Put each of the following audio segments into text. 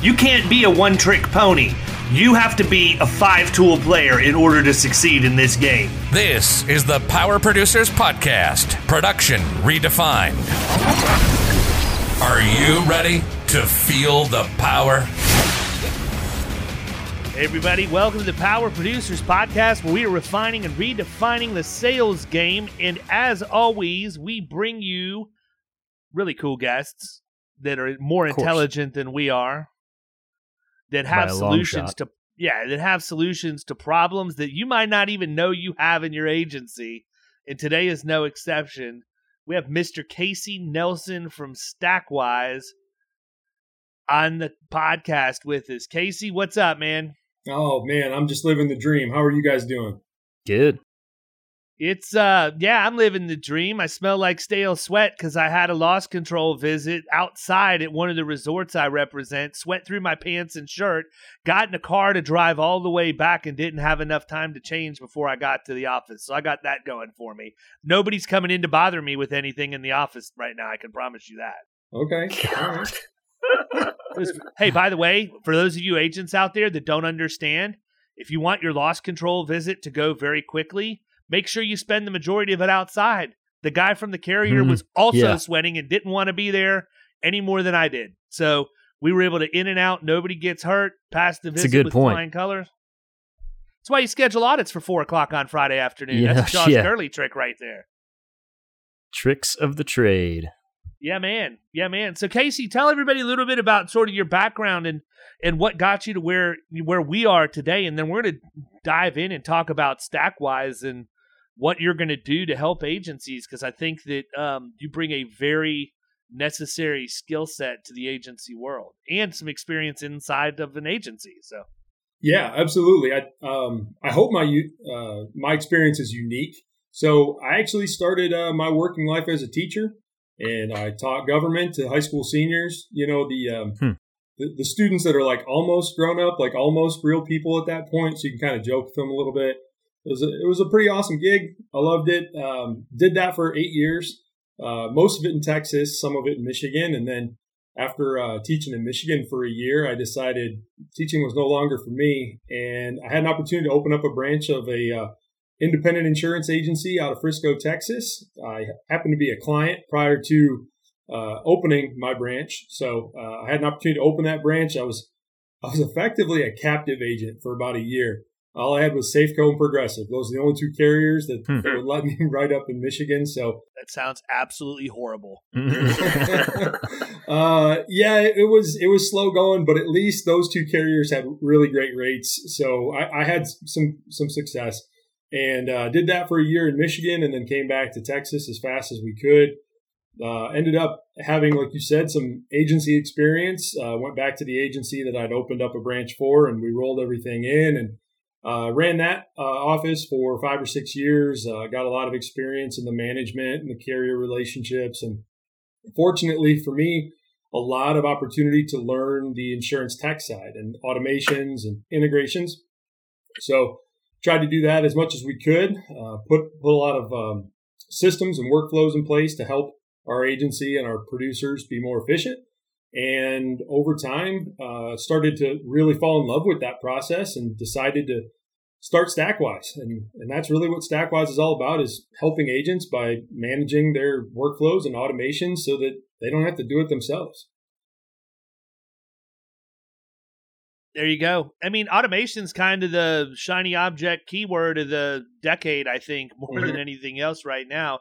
You can't be a one trick pony. You have to be a five tool player in order to succeed in this game. This is the Power Producers Podcast, production redefined. Are you ready to feel the power? Hey everybody, welcome to the Power Producers Podcast, where we are refining and redefining the sales game. And as always, we bring you really cool guests that are more intelligent than we are, that have solutions to yeah, that have solutions to problems that you might not even know you have in your agency. And today is no exception. We have Mr. Casey Nelson from Stackwise on the podcast with us. Casey, what's up, man? Oh man, I'm just living the dream. How are you guys doing? Good. It's uh yeah, I'm living the dream. I smell like stale sweat because I had a loss control visit outside at one of the resorts I represent, sweat through my pants and shirt, got in a car to drive all the way back and didn't have enough time to change before I got to the office. So I got that going for me. Nobody's coming in to bother me with anything in the office right now, I can promise you that. Okay. All right. hey, by the way, for those of you agents out there that don't understand, if you want your loss control visit to go very quickly, make sure you spend the majority of it outside. The guy from the carrier Mhm. was also Yeah. sweating and didn't want to be there any more than I did. So we were able to in and out. Nobody gets hurt. Pass the visit good with point. flying colors. That's why you schedule audits for four o'clock on Friday afternoon. Yeah, That's a Josh yeah. Gurley trick right there. Tricks of the trade. Yeah, man. Yeah, man. So Casey, tell everybody a little bit about sort of your background and and what got you to where where we are today, and then we're going to dive in and talk about Stackwise and what you're going to do to help agencies because I think that um, you bring a very necessary skill set to the agency world and some experience inside of an agency. So Yeah, absolutely. I um I hope my uh my experience is unique. So I actually started uh, my working life as a teacher, and I taught government to high school seniors. You know the um Hmm. the, the students that are like almost grown up, like almost real people at that point. So you can kind of joke with them a little bit. It was a, it was a pretty awesome gig. I loved it. Um, did that for eight years. Uh, most of it in Texas, some of it in Michigan, and then after uh, teaching in Michigan for a year, I decided teaching was no longer for me, and I had an opportunity to open up a branch of a uh, independent insurance agency out of Frisco, Texas. I happened to be a client prior to uh, opening my branch, so uh, I had an opportunity to open that branch. I was I was effectively a captive agent for about a year. All I had was Safeco and Progressive. Those are the only two carriers that, Hmm. that would let me ride up in Michigan. So that sounds absolutely horrible. uh, yeah, it was it was slow going, but at least those two carriers had really great rates, so I, I had some some success, and uh, did that for a year in Michigan, and then came back to Texas as fast as we could. Uh, ended up having, like you said, some agency experience. Uh, went back to the agency that I'd opened up a branch for, and we rolled everything in and uh, ran that uh, office for five or six years. Uh, got a lot of experience in the management and the carrier relationships, and fortunately for me, a lot of opportunity to learn the insurance tech side and automations and integrations. So tried to do that as much as we could. Uh, put put a lot of um, systems and workflows in place to help our agency and our producers be more efficient. And over time, uh, started to really fall in love with that process and decided to start Stackwise, and and that's really what Stackwise is all about: is helping agents by managing their workflows and automations so that they don't have to do it themselves. There you go. I mean, automation's kind of the shiny object keyword of the decade, I think, more mm-hmm. than anything else right now.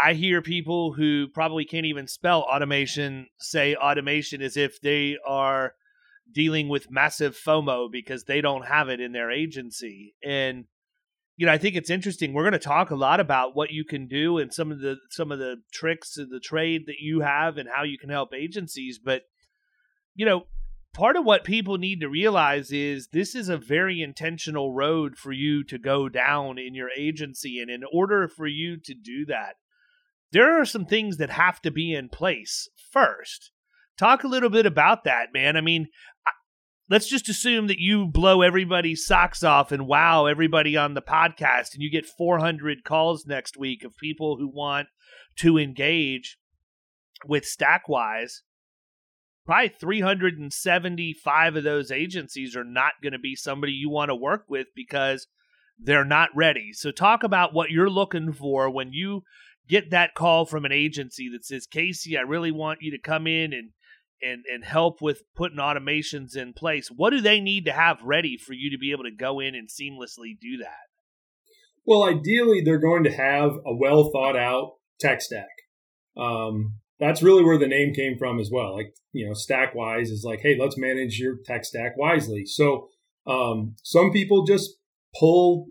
I hear people who probably can't even spell automation say automation as if they are dealing with massive FOMO because they don't have it in their agency. And you know, I think it's interesting. We're going to talk a lot about what you can do and some of the some of the tricks of the trade that you have and how you can help agencies, but you know, part of what people need to realize is this is a very intentional road for you to go down in your agency. And in order for you to do that, there are some things that have to be in place first. Talk a little bit about that, man. I mean, let's just assume that you blow everybody's socks off and wow everybody on the podcast, and you get 400 calls next week of people who want to engage with Stackwise probably 375 of those agencies are not going to be somebody you want to work with because they're not ready. So talk about what you're looking for when you get that call from an agency that says, "Casey, I really want you to come in and and and help with putting automations in place." What do they need to have ready for you to be able to go in and seamlessly do that? Well, ideally, they're going to have a well thought out tech stack. Um, that's really where the name came from as well. Like, you know, Stackwise is like, hey, let's manage your tech stack wisely. So um, some people just pull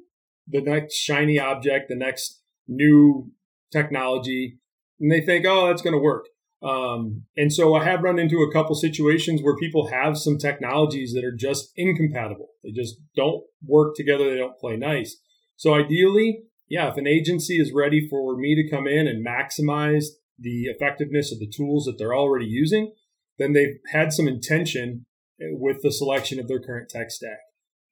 the next shiny object, the next new technology, and they think, oh, that's going to work. Um, and so I have run into a couple situations where people have some technologies that are just incompatible. They just don't work together. They don't play nice. So ideally, yeah, if an agency is ready for me to come in and maximize the effectiveness of the tools that they're already using, then they've had some intention with the selection of their current tech stack.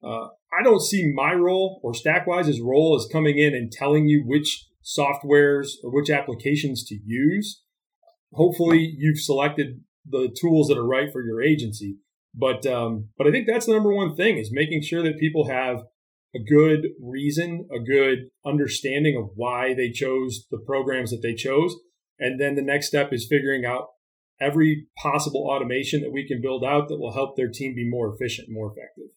Uh, I don't see my role or Stackwise's role as coming in and telling you which softwares or which applications to use. Hopefully, you've selected the tools that are right for your agency. But um, but I think that's the number one thing is making sure that people have a good reason, a good understanding of why they chose the programs that they chose, and then the next step is figuring out every possible automation that we can build out that will help their team be more efficient, more effective.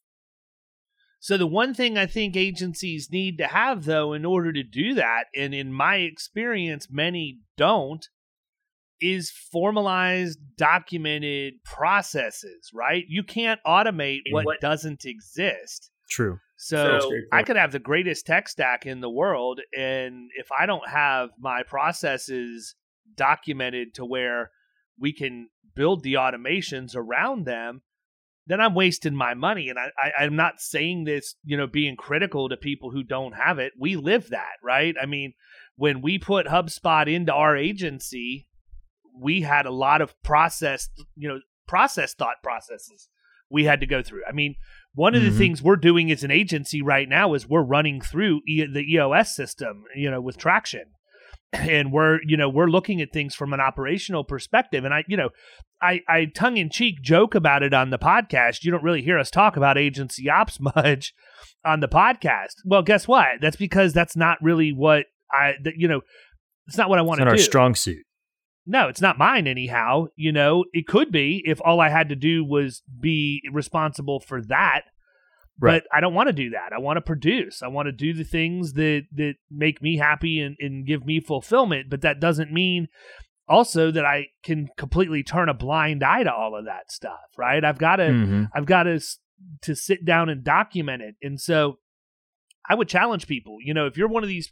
So the one thing I think agencies need to have though in order to do that and in my experience many don't is formalized documented processes, right? You can't automate what, what? doesn't exist. True. So I could have the greatest tech stack in the world and if I don't have my processes documented to where we can build the automations around them, then I'm wasting my money. And I, I, I'm not saying this, you know, being critical to people who don't have it. We live that, right? I mean, when we put HubSpot into our agency, we had a lot of process, you know, process thought processes we had to go through. I mean, one of the mm-hmm. things we're doing as an agency right now is we're running through e- the EOS system, you know, with traction and we're you know we're looking at things from an operational perspective and i you know i i tongue-in-cheek joke about it on the podcast you don't really hear us talk about agency ops much on the podcast well guess what that's because that's not really what i that, you know it's not what i want to do our strong suit no it's not mine anyhow you know it could be if all i had to do was be responsible for that Right. But I don't want to do that. I want to produce. I want to do the things that that make me happy and, and give me fulfillment. But that doesn't mean also that I can completely turn a blind eye to all of that stuff, right? I've got to mm-hmm. I've got to to sit down and document it. And so I would challenge people, you know, if you're one of these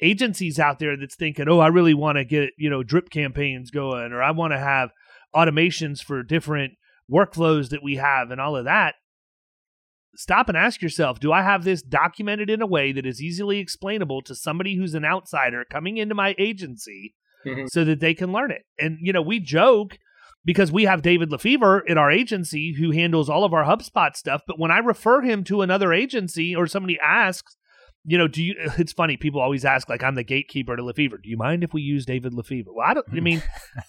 agencies out there that's thinking, "Oh, I really want to get, you know, drip campaigns going or I want to have automations for different workflows that we have and all of that." stop and ask yourself do I have this documented in a way that is easily explainable to somebody who's an outsider coming into my agency mm-hmm. so that they can learn it? And, you know, we joke because we have David Lefevre in our agency who handles all of our HubSpot stuff. But when I refer him to another agency or somebody asks, you know, do you? It's funny. People always ask, like, I'm the gatekeeper to Lefevre. Do you mind if we use David Lefevre? Well, I don't. I mean,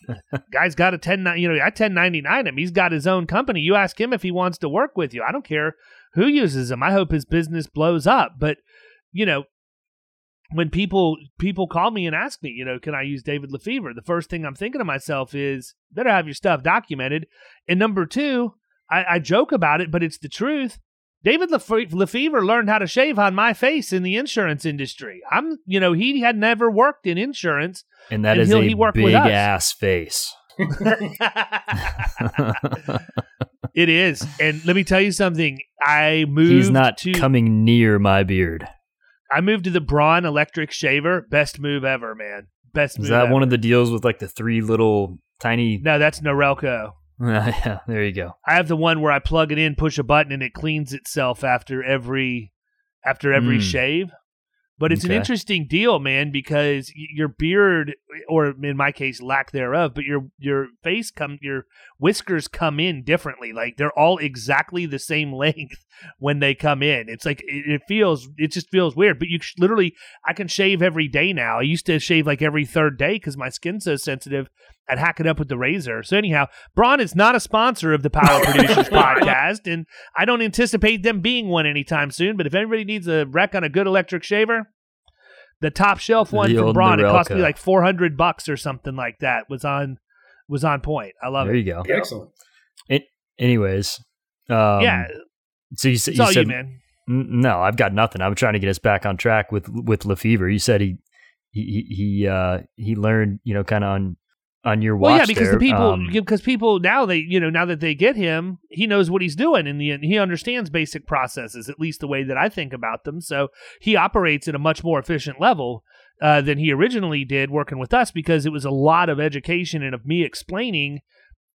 guy's got a ten. You know, I ten ninety nine him. He's got his own company. You ask him if he wants to work with you. I don't care who uses him. I hope his business blows up. But you know, when people people call me and ask me, you know, can I use David Lefevre? The first thing I'm thinking to myself is, better have your stuff documented. And number two, I, I joke about it, but it's the truth. David Lefevre learned how to shave on my face in the insurance industry. I'm, you know, he had never worked in insurance, and that is a he worked big ass face. it is, and let me tell you something. I moved. He's not to, coming near my beard. I moved to the Braun electric shaver. Best move ever, man. Best. Is that ever. one of the deals with like the three little tiny? No, that's Norelco. yeah, there you go. I have the one where I plug it in, push a button, and it cleans itself after every after every mm. shave. But it's okay. an interesting deal, man, because your beard, or in my case, lack thereof, but your your face come your whiskers come in differently. Like they're all exactly the same length when they come in. It's like it, feels it just feels weird. But you literally, I can shave every day now. I used to shave like every third day because my skin's so sensitive. I'd hack it up with the razor. So anyhow, Braun is not a sponsor of the Power Producers podcast, and I don't anticipate them being one anytime soon. But if anybody needs a rec on a good electric shaver, the top shelf one the from Braun, it cost me like four hundred bucks or something like that. Was on was on point. I love there it. There you go. Excellent. It, anyways, um, yeah. So you, you said, you, man. No, I've got nothing. I'm trying to get us back on track with with Lefevre. You said he he he uh, he learned you know kind of on on your watch. Well, yeah, because there. the people um, because people now they you know now that they get him, he knows what he's doing and the he understands basic processes at least the way that I think about them. So he operates at a much more efficient level uh, than he originally did working with us because it was a lot of education and of me explaining,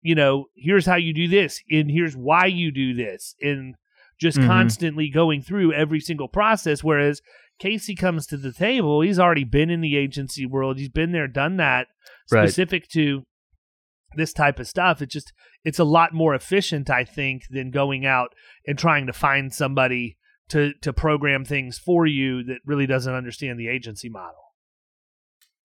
you know, here's how you do this and here's why you do this and just mm-hmm. constantly going through every single process. Whereas Casey comes to the table, he's already been in the agency world, he's been there, done that specific right. to this type of stuff. It's just it's a lot more efficient, I think, than going out and trying to find somebody to to program things for you that really doesn't understand the agency model.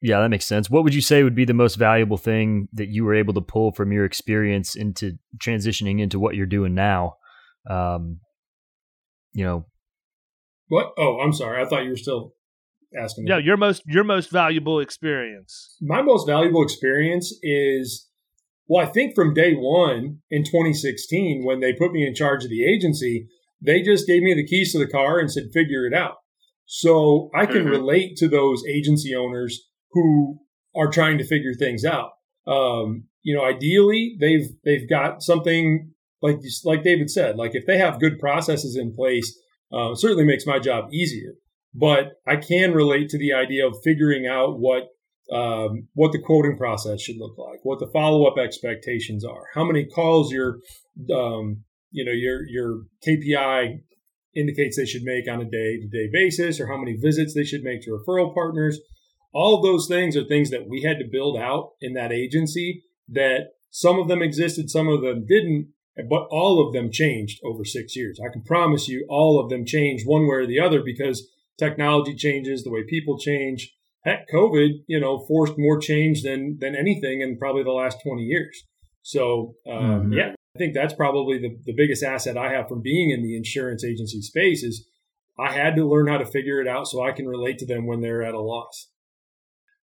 Yeah, that makes sense. What would you say would be the most valuable thing that you were able to pull from your experience into transitioning into what you're doing now? Um, you know, what? Oh, I'm sorry. I thought you were still asking. Yeah, your most your most valuable experience. My most valuable experience is well, I think from day one in 2016 when they put me in charge of the agency, they just gave me the keys to the car and said figure it out. So I can mm-hmm. relate to those agency owners who are trying to figure things out. Um, you know, ideally they've they've got something like like David said, like if they have good processes in place, uh, certainly makes my job easier but I can relate to the idea of figuring out what um, what the quoting process should look like, what the follow up expectations are, how many calls your um, you know your your KPI indicates they should make on a day to day basis, or how many visits they should make to referral partners. All those things are things that we had to build out in that agency. That some of them existed, some of them didn't, but all of them changed over six years. I can promise you, all of them changed one way or the other because technology changes, the way people change. Heck, COVID, you know, forced more change than than anything in probably the last 20 years. So, um, mm-hmm. yeah, I think that's probably the, the biggest asset I have from being in the insurance agency space is I had to learn how to figure it out so I can relate to them when they're at a loss.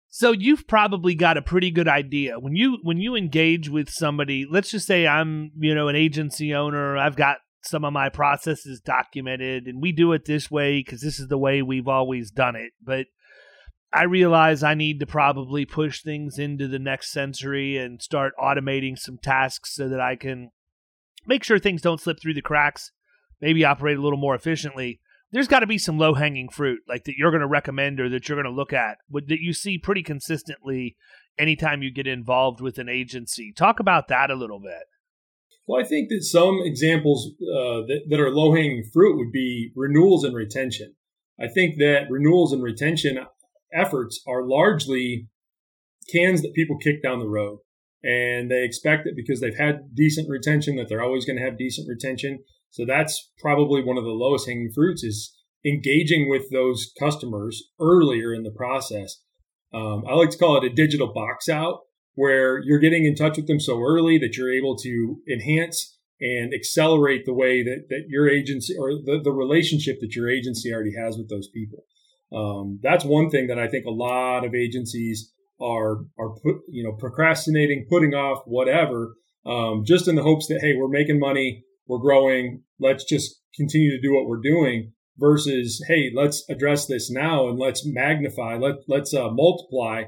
So you've probably got a pretty good idea when you when you engage with somebody. Let's just say I'm you know an agency owner. I've got some of my processes documented and we do it this way because this is the way we've always done it. But i realize i need to probably push things into the next century and start automating some tasks so that i can make sure things don't slip through the cracks maybe operate a little more efficiently. There's got to be some low hanging fruit like that you're going to recommend or that you're going to look at that you see pretty consistently anytime you get involved with an agency. Talk about that a little bit well, I think that some examples uh, that, that are low hanging fruit would be renewals and retention. I think that renewals and retention efforts are largely cans that people kick down the road. And they expect that because they've had decent retention, that they're always going to have decent retention. So that's probably one of the lowest hanging fruits is engaging with those customers earlier in the process. Um, I like to call it a digital box out where you're getting in touch with them so early that you're able to enhance and accelerate the way that, that your agency or the, the relationship that your agency already has with those people. Um, that's one thing that I think a lot of agencies are are put, you know procrastinating, putting off, whatever, um, just in the hopes that hey, we're making money, we're growing, let's just continue to do what we're doing. Versus hey, let's address this now and let's magnify, let let's uh, multiply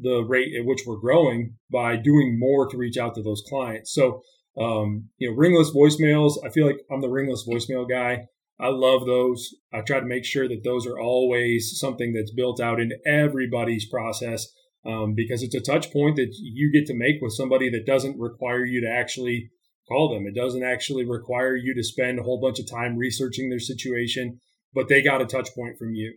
the rate at which we're growing by doing more to reach out to those clients. So um, you know, ringless voicemails. I feel like I'm the ringless voicemail guy. I love those. I try to make sure that those are always something that's built out in everybody's process um, because it's a touch point that you get to make with somebody that doesn't require you to actually call them. It doesn't actually require you to spend a whole bunch of time researching their situation, but they got a touch point from you.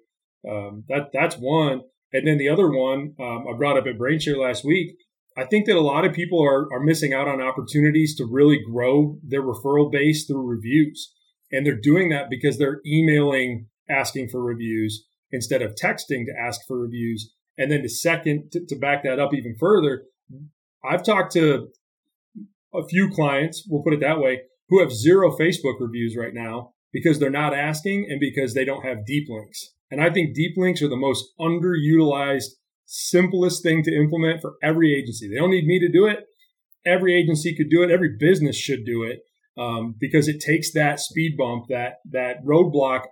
Um, that that's one. And then the other one um, I brought up at BrainShare last week I think that a lot of people are, are missing out on opportunities to really grow their referral base through reviews. And they're doing that because they're emailing asking for reviews instead of texting to ask for reviews. And then the second, to, to back that up even further, I've talked to a few clients, we'll put it that way, who have zero Facebook reviews right now because they're not asking and because they don't have deep links. And I think deep links are the most underutilized simplest thing to implement for every agency. They don't need me to do it. Every agency could do it. Every business should do it um, because it takes that speed bump, that that roadblock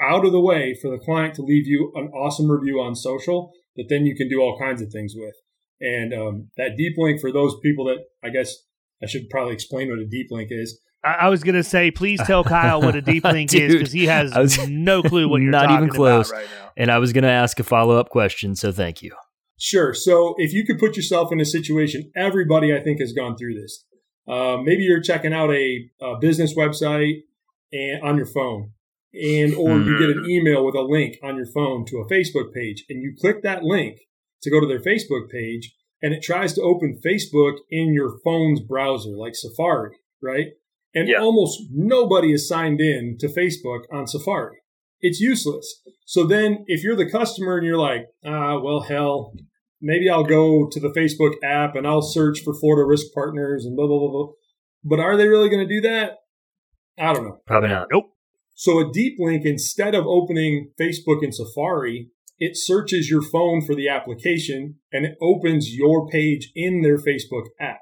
out of the way for the client to leave you an awesome review on social that then you can do all kinds of things with. And um, that deep link for those people that I guess I should probably explain what a deep link is. I, was gonna say, please tell Kyle what a deep link Dude, is because he has was, no clue what you're not even close. right now. And I was gonna ask a follow up question, so thank you. Sure. So if you could put yourself in a situation, everybody I think has gone through this. Uh, maybe you're checking out a, a, business website and on your phone, and or mm-hmm. you get an email with a link on your phone to a Facebook page, and you click that link to go to their Facebook page, and it tries to open Facebook in your phone's browser, like Safari, right? And yeah. almost nobody is signed in to Facebook on Safari. It's useless. So then if you're the customer and you're like, ah, well, hell, maybe I'll go to the Facebook app and I'll search for Florida risk partners and blah, blah, blah, blah. But are they really going to do that? I don't know. Probably not. Nope. So a deep link, instead of opening Facebook in Safari, it searches your phone for the application and it opens your page in their Facebook app.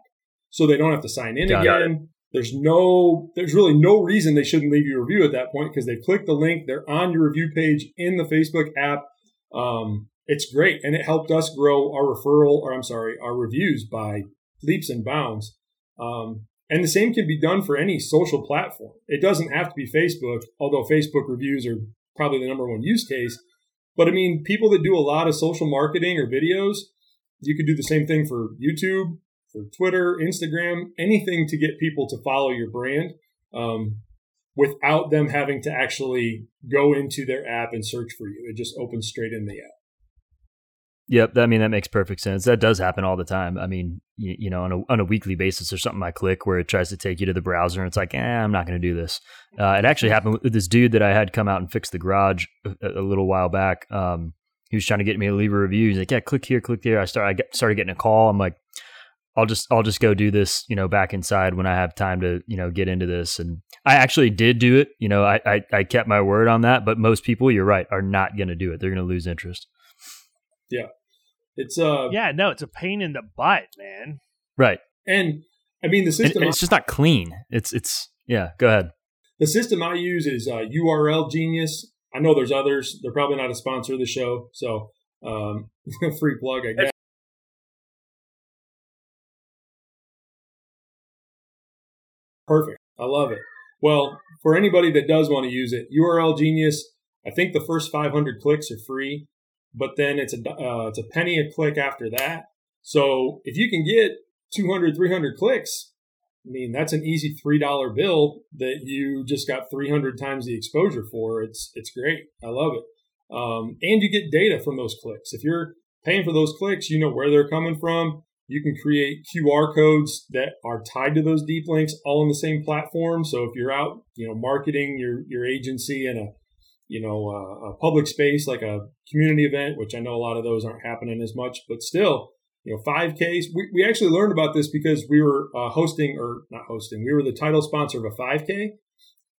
So they don't have to sign in Got again. It. There's no, there's really no reason they shouldn't leave you a review at that point because they've clicked the link. They're on your review page in the Facebook app. Um, it's great. And it helped us grow our referral, or I'm sorry, our reviews by leaps and bounds. Um, and the same can be done for any social platform. It doesn't have to be Facebook, although Facebook reviews are probably the number one use case. But I mean, people that do a lot of social marketing or videos, you could do the same thing for YouTube, for Twitter, Instagram, anything to get people to follow your brand um, without them having to actually go into their app and search for you. It just opens straight in the app. Yep, I mean that makes perfect sense. That does happen all the time. I mean, you, you, know, on a on a weekly basis there's something, I click where it tries to take you to the browser, and it's like, eh, I'm not going to do this. Uh, it actually happened with this dude that I had come out and fix the garage a, a little while back. Um, he was trying to get me to leave a review. He's like, yeah, click here, click here. I start, I get, started getting a call. I'm like, I'll just I'll just go do this, you know, back inside when I have time to, you know, get into this. And I actually did do it. You know, I I, I kept my word on that. But most people, you're right, are not going to do it. They're going to lose interest. Yeah, it's uh yeah, no, it's a pain in the butt, man. Right. And I mean the system. And it's just not clean. It's it's yeah. Go ahead. The system I use is uh, URL Genius. I know there's others. They're probably not a sponsor of the show, so um, free plug, I guess. Perfect. I love it. Well, for anybody that does want to use it, URL Genius, I think the first 500 clicks are free, but then it's a uh, it's a penny a click after that. So if you can get 200, 300 clicks, I mean that's an easy three dollar bill that you just got 300 times the exposure for. It's it's great. I love it. Um, and you get data from those clicks. If you're paying for those clicks, you know where they're coming from. You can create QR codes that are tied to those deep links all on the same platform. So if you're out, you know, marketing your, your agency in a you know, uh, a public space like a community event, which I know a lot of those aren't happening as much, but still, you know, 5Ks. We, we actually learned about this because we were uh, hosting, or not hosting, we were the title sponsor of a 5K.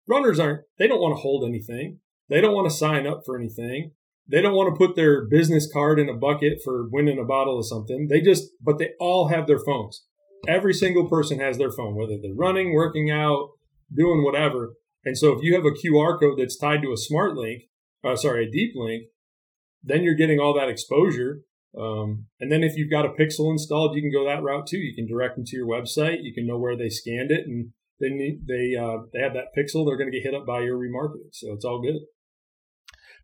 Runners aren't, they don't want to hold anything. They don't want to sign up for anything. They don't want to put their business card in a bucket for winning a bottle of something. They just, but they all have their phones. Every single person has their phone, whether they're running, working out, doing whatever. And so if you have a QR code that's tied to a smart link, uh, sorry, a deep link, then you're getting all that exposure. Um, and then if you've got a pixel installed, you can go that route too. You can direct them to your website. You can know where they scanned it, and then they uh, they have that pixel. They're going to get hit up by your remarketing, so it's all good.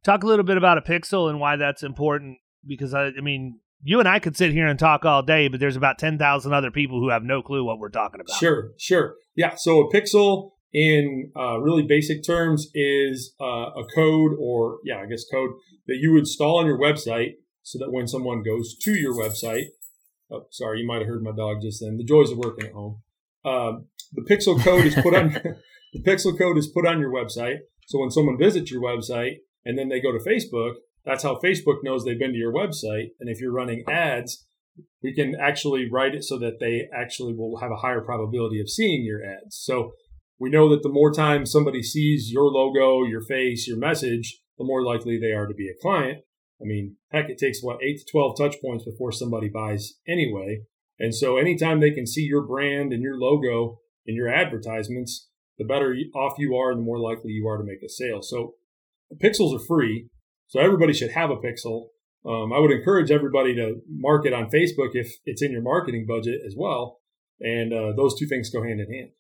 Talk a little bit about a pixel and why that's important, because I, I mean, you and I could sit here and talk all day, but there's about ten thousand other people who have no clue what we're talking about. Sure, sure, yeah. So a pixel in uh, really basic terms is uh, a code or yeah i guess code that you install on your website so that when someone goes to your website oh sorry you might have heard my dog just then the joys of working at home um, the pixel code is put on the pixel code is put on your website so when someone visits your website and then they go to facebook that's how facebook knows they've been to your website and if you're running ads we can actually write it so that they actually will have a higher probability of seeing your ads so we know that the more time somebody sees your logo, your face, your message, the more likely they are to be a client. I mean, heck, it takes what, eight to 12 touch points before somebody buys anyway. And so anytime they can see your brand and your logo and your advertisements, the better off you are and the more likely you are to make a sale. So pixels are free. So everybody should have a pixel. Um, I would encourage everybody to market on Facebook if it's in your marketing budget as well. And uh, those two things go hand in hand.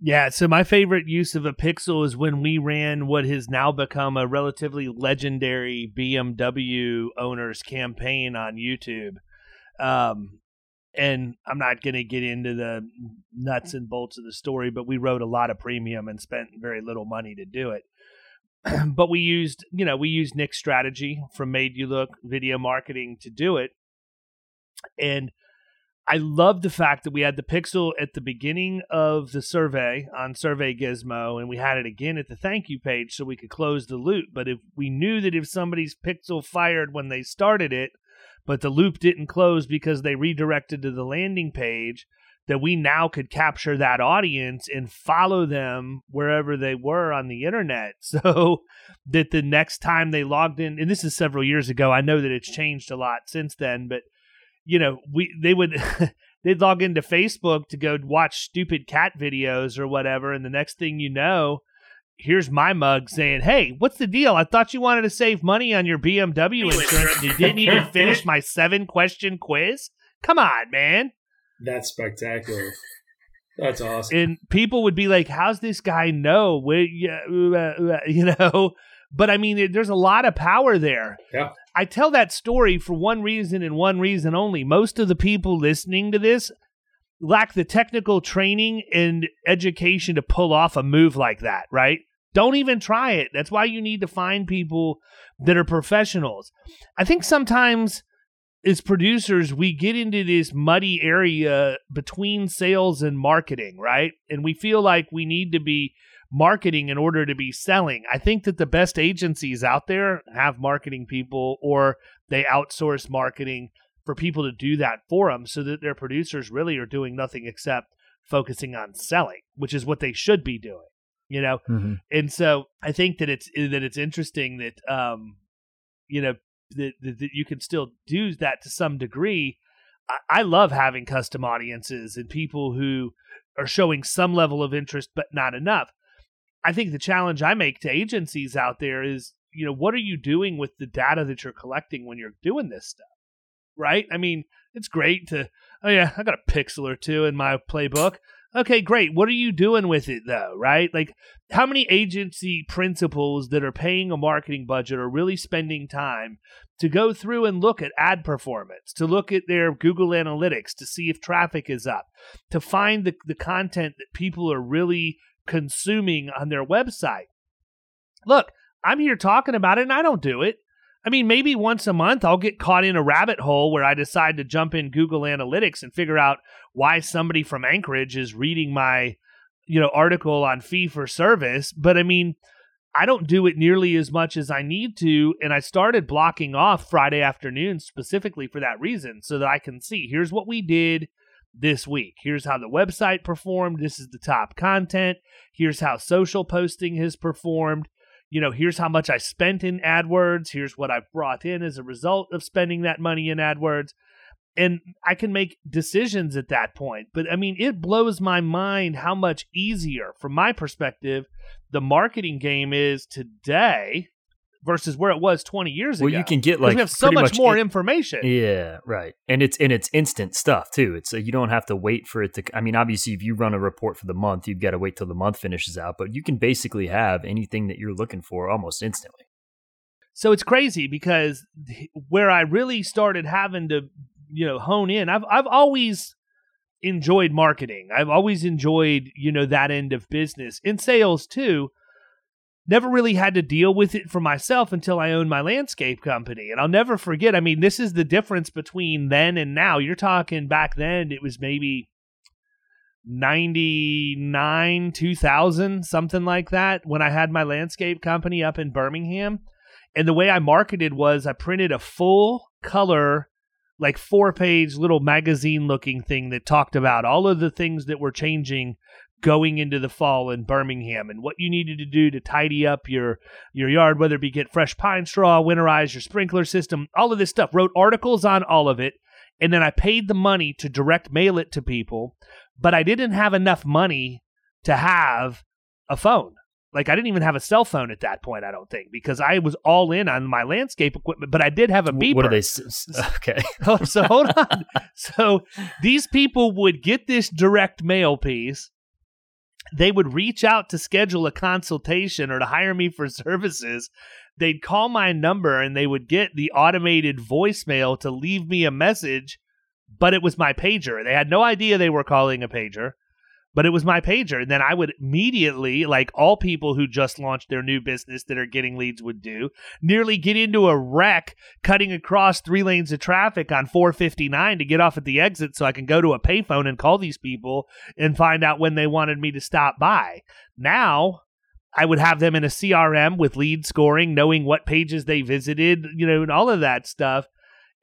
Yeah, so my favorite use of a pixel is when we ran what has now become a relatively legendary BMW owners campaign on YouTube. Um, and I'm not going to get into the nuts and bolts of the story, but we wrote a lot of premium and spent very little money to do it. but we used, you know, we used Nick's strategy from Made You Look video marketing to do it. And I love the fact that we had the pixel at the beginning of the survey on Survey Gizmo, and we had it again at the thank you page so we could close the loop. But if we knew that if somebody's pixel fired when they started it, but the loop didn't close because they redirected to the landing page, that we now could capture that audience and follow them wherever they were on the internet. So that the next time they logged in, and this is several years ago, I know that it's changed a lot since then, but you know, we they would they'd log into Facebook to go watch stupid cat videos or whatever, and the next thing you know, here's my mug saying, "Hey, what's the deal? I thought you wanted to save money on your BMW insurance, and you didn't even finish my seven question quiz. Come on, man." That's spectacular. That's awesome. And people would be like, "How's this guy know?" Where, uh, uh, you know, but I mean, there's a lot of power there. Yeah. I tell that story for one reason and one reason only. Most of the people listening to this lack the technical training and education to pull off a move like that, right? Don't even try it. That's why you need to find people that are professionals. I think sometimes as producers, we get into this muddy area between sales and marketing, right? And we feel like we need to be marketing in order to be selling. I think that the best agencies out there have marketing people or they outsource marketing for people to do that for them so that their producers really are doing nothing except focusing on selling, which is what they should be doing. You know, mm-hmm. and so I think that it's that it's interesting that um, you know that, that, that you can still do that to some degree. I, I love having custom audiences and people who are showing some level of interest but not enough. I think the challenge I make to agencies out there is, you know, what are you doing with the data that you're collecting when you're doing this stuff? Right? I mean, it's great to, oh yeah, I got a pixel or two in my playbook. Okay, great. What are you doing with it though, right? Like how many agency principals that are paying a marketing budget are really spending time to go through and look at ad performance, to look at their Google Analytics to see if traffic is up, to find the, the content that people are really consuming on their website. Look, I'm here talking about it and I don't do it. I mean, maybe once a month I'll get caught in a rabbit hole where I decide to jump in Google Analytics and figure out why somebody from Anchorage is reading my, you know, article on fee for service. But I mean, I don't do it nearly as much as I need to. And I started blocking off Friday afternoons specifically for that reason so that I can see here's what we did this week. Here's how the website performed. This is the top content. Here's how social posting has performed. You know, here's how much I spent in AdWords. Here's what I've brought in as a result of spending that money in AdWords. And I can make decisions at that point. But I mean, it blows my mind how much easier, from my perspective, the marketing game is today versus where it was 20 years well, ago. Well, you can get like we have so much, more in- information. Yeah, right. And it's and it's instant stuff too. It's you don't have to wait for it to. I mean, obviously, if you run a report for the month, you've got to wait till the month finishes out. But you can basically have anything that you're looking for almost instantly. So it's crazy because where I really started having to, you know, hone in. I've I've always enjoyed marketing. I've always enjoyed, you know, that end of business. In sales too never really had to deal with it for myself until I owned my landscape company. And I'll never forget, I mean, this is the difference between then and now. You're talking back then, it was maybe 99, 2000, something like that, when I had my landscape company up in Birmingham. And the way I marketed was I printed a full color, like four page little magazine looking thing that talked about all of the things that were changing going into the fall in Birmingham and what you needed to do to tidy up your your yard, whether it be get fresh pine straw, winterize your sprinkler system, all of this stuff. Wrote articles on all of it, and then I paid the money to direct mail it to people, but I didn't have enough money to have a phone. Like I didn't even have a cell phone at that point. I don't think because I was all in on my landscape equipment, but I did have a beeper. What are they? Okay. So hold on. So these people would get this direct mail piece. They would reach out to schedule a consultation or to hire me for services. They'd call my number and they would get the automated voicemail to leave me a message, but it was my pager. They had no idea they were calling a pager but it was my pager. And then I would immediately, like all people who just launched their new business that are getting leads would do, nearly get into a wreck cutting across three lanes of traffic on 459 to get off at the exit so I can go to a payphone and call these people and find out when they wanted me to stop by. Now, I would have them in a CRM with lead scoring, knowing what pages they visited, you know, and all of that stuff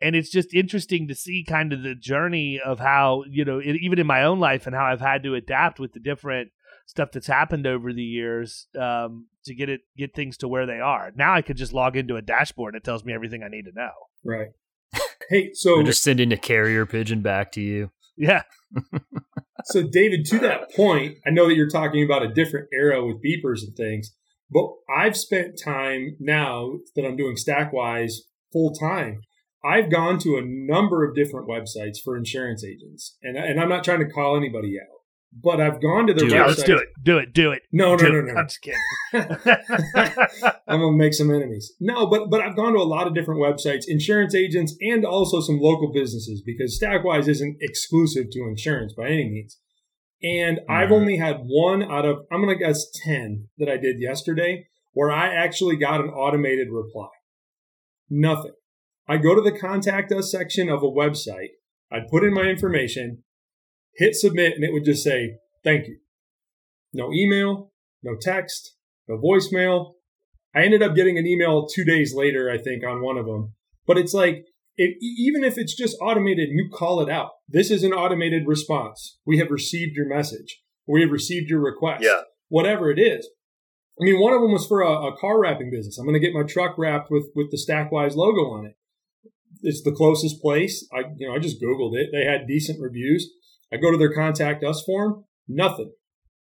and it's just interesting to see kind of the journey of how you know it, even in my own life and how I've had to adapt with the different stuff that's happened over the years um, to get it get things to where they are. Now I could just log into a dashboard and it tells me everything I need to know. Right. Hey, so Or just sending a carrier pigeon back to you. Yeah, so David, to that point, I know that you're talking about a different era with beepers and things, but I've spent time now that I'm doing Stackwise full time. I've gone to a number of different websites for insurance agents, and and I'm not trying to call anybody out, but I've gone to their Do it. websites. Let's do it. Do it. Do it. No, no, do no, it. no, no. I'm just kidding. I'm gonna make some enemies. No, but but I've gone to a lot of different websites, insurance agents, and also some local businesses because Stackwise isn't exclusive to insurance by any means. And I've Mhm. only had one out of I'm gonna guess ten that I did yesterday where I actually got an automated reply. Nothing. I go to the contact us section of a website. I'd put in my information, hit submit, and it would just say, thank you. No email, no text, no voicemail. I ended up getting an email two days later, I think, on one of them. But it's like, it, even if it's just automated, you call it out. This is an automated response. We have received your message. We have received your request. Yeah. Whatever it is. I mean, one of them was for a, a car wrapping business. I'm going to get my truck wrapped with with the Stackwise logo on it. It's the closest place. I you know I just googled it. They had decent reviews. I go to their contact us form. Nothing.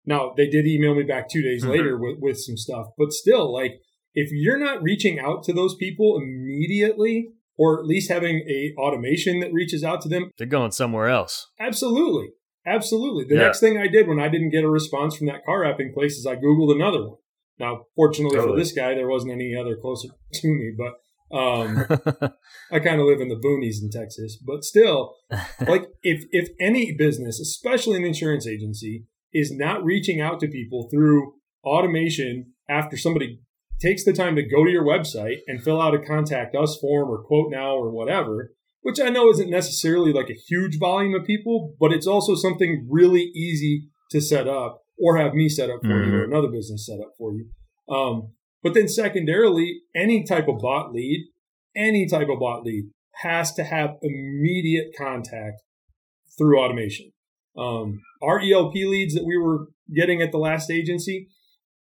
Now they did email me back two days Mhm. later with with some stuff, but still, like if you're not reaching out to those people immediately, or at least having a automation that reaches out to them, They're going somewhere else. Absolutely. Absolutely. The Yeah. next thing I did when I didn't get a response from that car wrapping place is I Googled another one. Now, fortunately for this guy, there wasn't any other closer to me, but um, I kind of live in the boonies in Texas. But still, like if if any business, especially an insurance agency, is not reaching out to people through automation after somebody takes the time to go to your website and fill out a contact us form or quote now or whatever, which I know isn't necessarily like a huge volume of people, but it's also something really easy to set up or have me set up for you or another business set up for you. Um, But then secondarily, any type of bot lead, any type of bot lead has to have immediate contact through automation. Um, our ELP leads that we were getting at the last agency,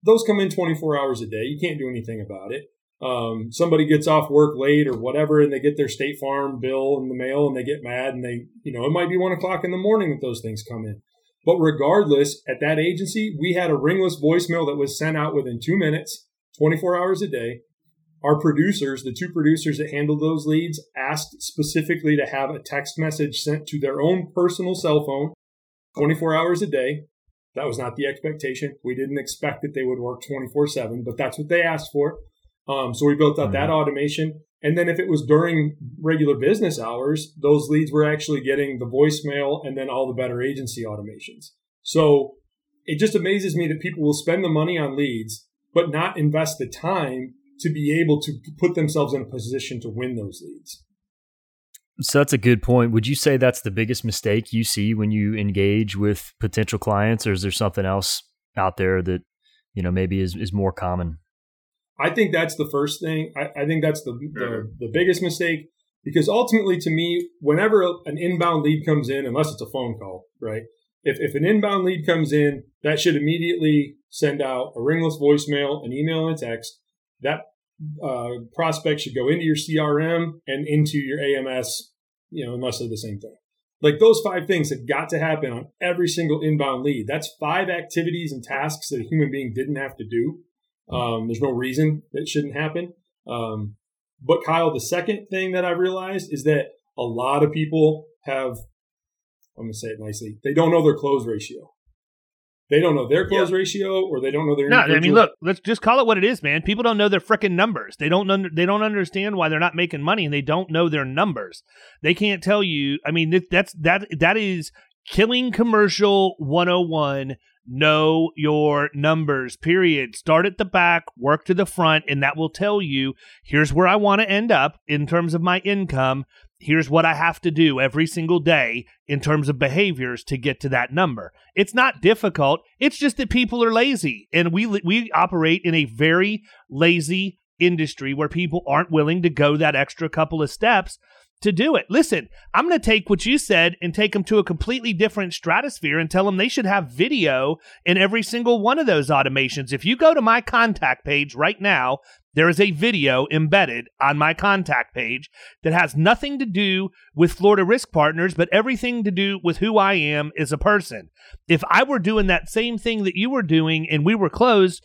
those come in 24 hours a day. You can't do anything about it. Um, somebody gets off work late or whatever, and they get their State Farm bill in the mail, and they get mad, and they, you know, it might be one o'clock in the morning that those things come in. But regardless, at that agency, we had a ringless voicemail that was sent out within two minutes, 24 hours a day. Our producers, the two producers that handled those leads, asked specifically to have a text message sent to their own personal cell phone 24 hours a day. That was not the expectation. We didn't expect that they would work 24 7, but that's what they asked for. Um, so we built out mm-hmm. that automation. And then if it was during regular business hours, those leads were actually getting the voicemail and then all the better agency automations. So it just amazes me that people will spend the money on leads, but not invest the time to be able to put themselves in a position to win those leads. So that's a good point. Would you say that's the biggest mistake you see when you engage with potential clients, or is there something else out there that you know maybe is, is more common? I think that's the first thing. I, I think that's the, the, the biggest mistake because ultimately, to me, whenever an inbound lead comes in, unless it's a phone call, right? If if an inbound lead comes in, that should immediately send out a ringless voicemail, an email, and a text. That uh, prospect should go into your CRM and into your AMS, you know, unless they're the same thing. Like those five things have got to happen on every single inbound lead. That's five activities and tasks that a human being didn't have to do. Um, there's no reason that shouldn't happen. Um, but Kyle, the second thing that I've realized is that a lot of people have, I'm going to say it nicely, they don't know their close ratio. They don't know their close ratio, or they don't know their. No, I mean, look, let's just call it what it is, man. People don't know their freaking numbers. They don't. Under, they don't understand why they're not making money, and they don't know their numbers. They can't tell you. I mean, that's that. That is killing commercial 101 know your numbers, period. Start at the back, work to the front, and that will tell you here's where I want to end up in terms of my income. Here's what I have to do every single day in terms of behaviors to get to that number. It's not difficult. It's just that people are lazy, and we we operate in a very lazy industry where people aren't willing to go that extra couple of steps to do it. Listen, I'm going to take what you said and take them to a completely different stratosphere and tell them they should have video in every single one of those automations. If you go to my contact page right now, there is a video embedded on my contact page that has nothing to do with Florida Risk Partners, but everything to do with who I am as a person. If I were doing that same thing that you were doing and we were closed,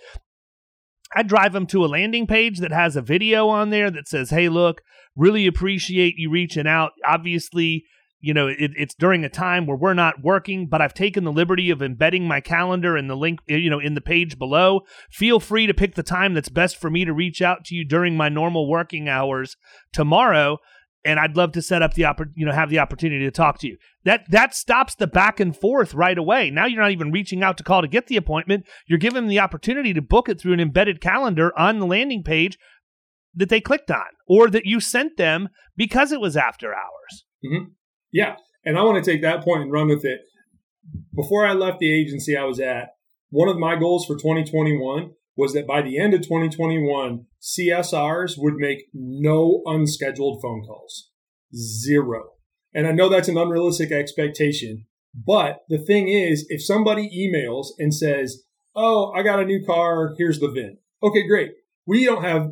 I'd drive them to a landing page that has a video on there that says, Hey, look, really appreciate you reaching out. Obviously, you know, it, it's during a time where we're not working, but I've taken the liberty of embedding my calendar in the link, eh, you know, in the page below. Feel free to pick the time that's best for me to reach out to you during my normal working hours tomorrow. And I'd love to set up the oppor- you know, have the opportunity to talk to you. That that stops the back and forth right away. Now you're not even reaching out to call to get the appointment. You're giving them the opportunity to book it through an embedded calendar on the landing page that they clicked on or that you sent them because it was after hours. Mm-hmm. Yeah. And I want to take that point and run with it. Before I left the agency I was at, one of my goals for 2021 was that by the end of 2021, CSRs would make no unscheduled phone calls. Zero. And I know that's an unrealistic expectation. But the thing is, if somebody emails and says, Oh, I got a new car, here's the VIN. Okay, great. We don't have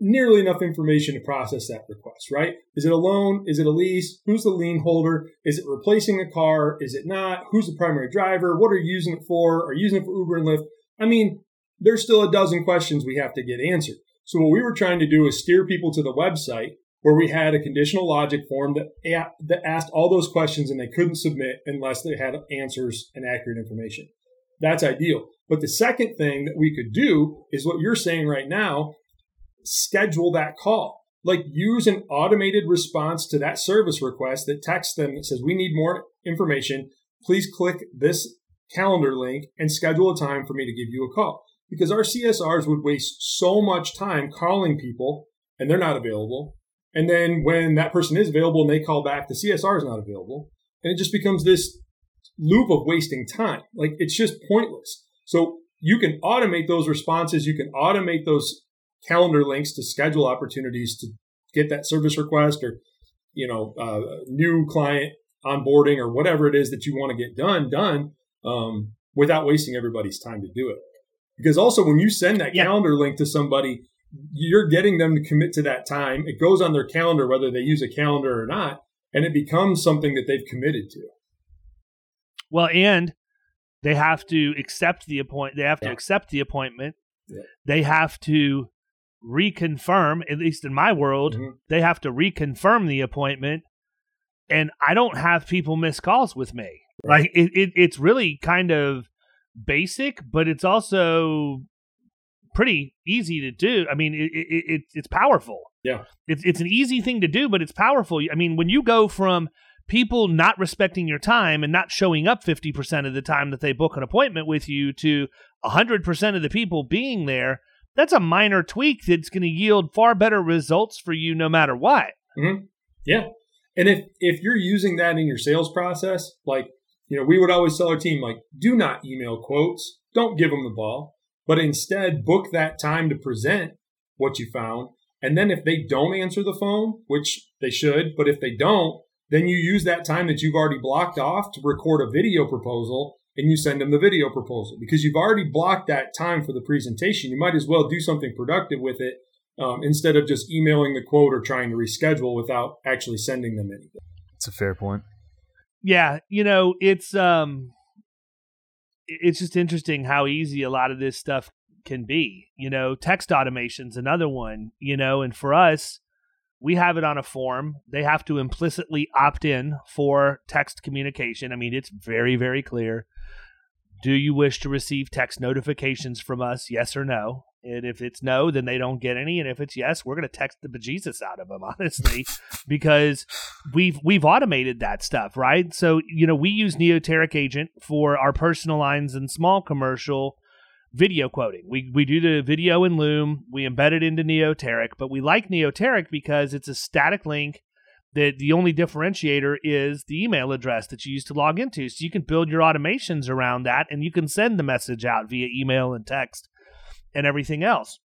nearly enough information to process that request, right? Is it a loan? Is it a lease? Who's the lien holder? Is it replacing a car? Is it not? Who's the primary driver? What are you using it for? Are you using it for Uber and Lyft? I mean, there's still a dozen questions we have to get answered. So what we were trying to do is steer people to the website where we had a conditional logic form that, that asked all those questions and they couldn't submit unless they had answers and accurate information. That's ideal. But the second thing that we could do is what you're saying right now schedule that call. Like use an automated response to that service request that texts them that says, we need more information. Please click this calendar link and schedule a time for me to give you a call. Because our CSRs would waste so much time calling people and they're not available. And then when that person is available and they call back, the CSR is not available. And it just becomes this loop of wasting time. Like it's just pointless. So you can automate those responses. You can automate those calendar links to schedule opportunities to get that service request or you know uh, new client onboarding or whatever it is that you want to get done done um, without wasting everybody's time to do it. Because also when you send that yeah. calendar link to somebody, you're getting them to commit to that time. It goes on their calendar whether they use a calendar or not, and it becomes something that they've committed to. Well, and they have to accept the appoint. They have to yeah. accept the appointment. Yeah. They have to reconfirm. At least in my world, mm-hmm. they have to reconfirm the appointment. And I don't have people miss calls with me. Right. Like it, it, it's really kind of basic, but it's also pretty easy to do. I mean, it, it, it, it's powerful. Yeah, it's it's an easy thing to do, but it's powerful. I mean, when you go from people not respecting your time and not showing up 50% of the time that they book an appointment with you to 100% of the people being there, that's a minor tweak that's going to yield far better results for you no matter what. Mm-hmm. Yeah. And if if you're using that in your sales process, like you know, we would always tell our team, like, do not email quotes. Don't give them the ball, but instead book that time to present what you found. And then if they don't answer the phone, which they should, but if they don't, then you use that time that you've already blocked off to record a video proposal and you send them the video proposal because you've already blocked that time for the presentation. You might as well do something productive with it um, instead of just emailing the quote or trying to reschedule without actually sending them anything. That's a fair point yeah, you know, it's um it's just interesting how easy a lot of this stuff can be. You know, text automation's another one, you know, and for us, we have it on a form. They have to implicitly opt in for text communication. I mean, it's very, very clear. Do you wish to receive text notifications from us? Yes or no? And if it's no, then they don't get any. And if it's yes, we're going to text the bejesus out of them, honestly, because we've we've automated that stuff, right? So you know, we use Neoteric Agent for our personal lines and small commercial video quoting. We we do the video in Loom, we embed it into Neoteric, but we like Neoteric because it's a static link that the only differentiator is the email address that you use to log into. So you can build your automations around that and you can send the message out via email and text and everything else.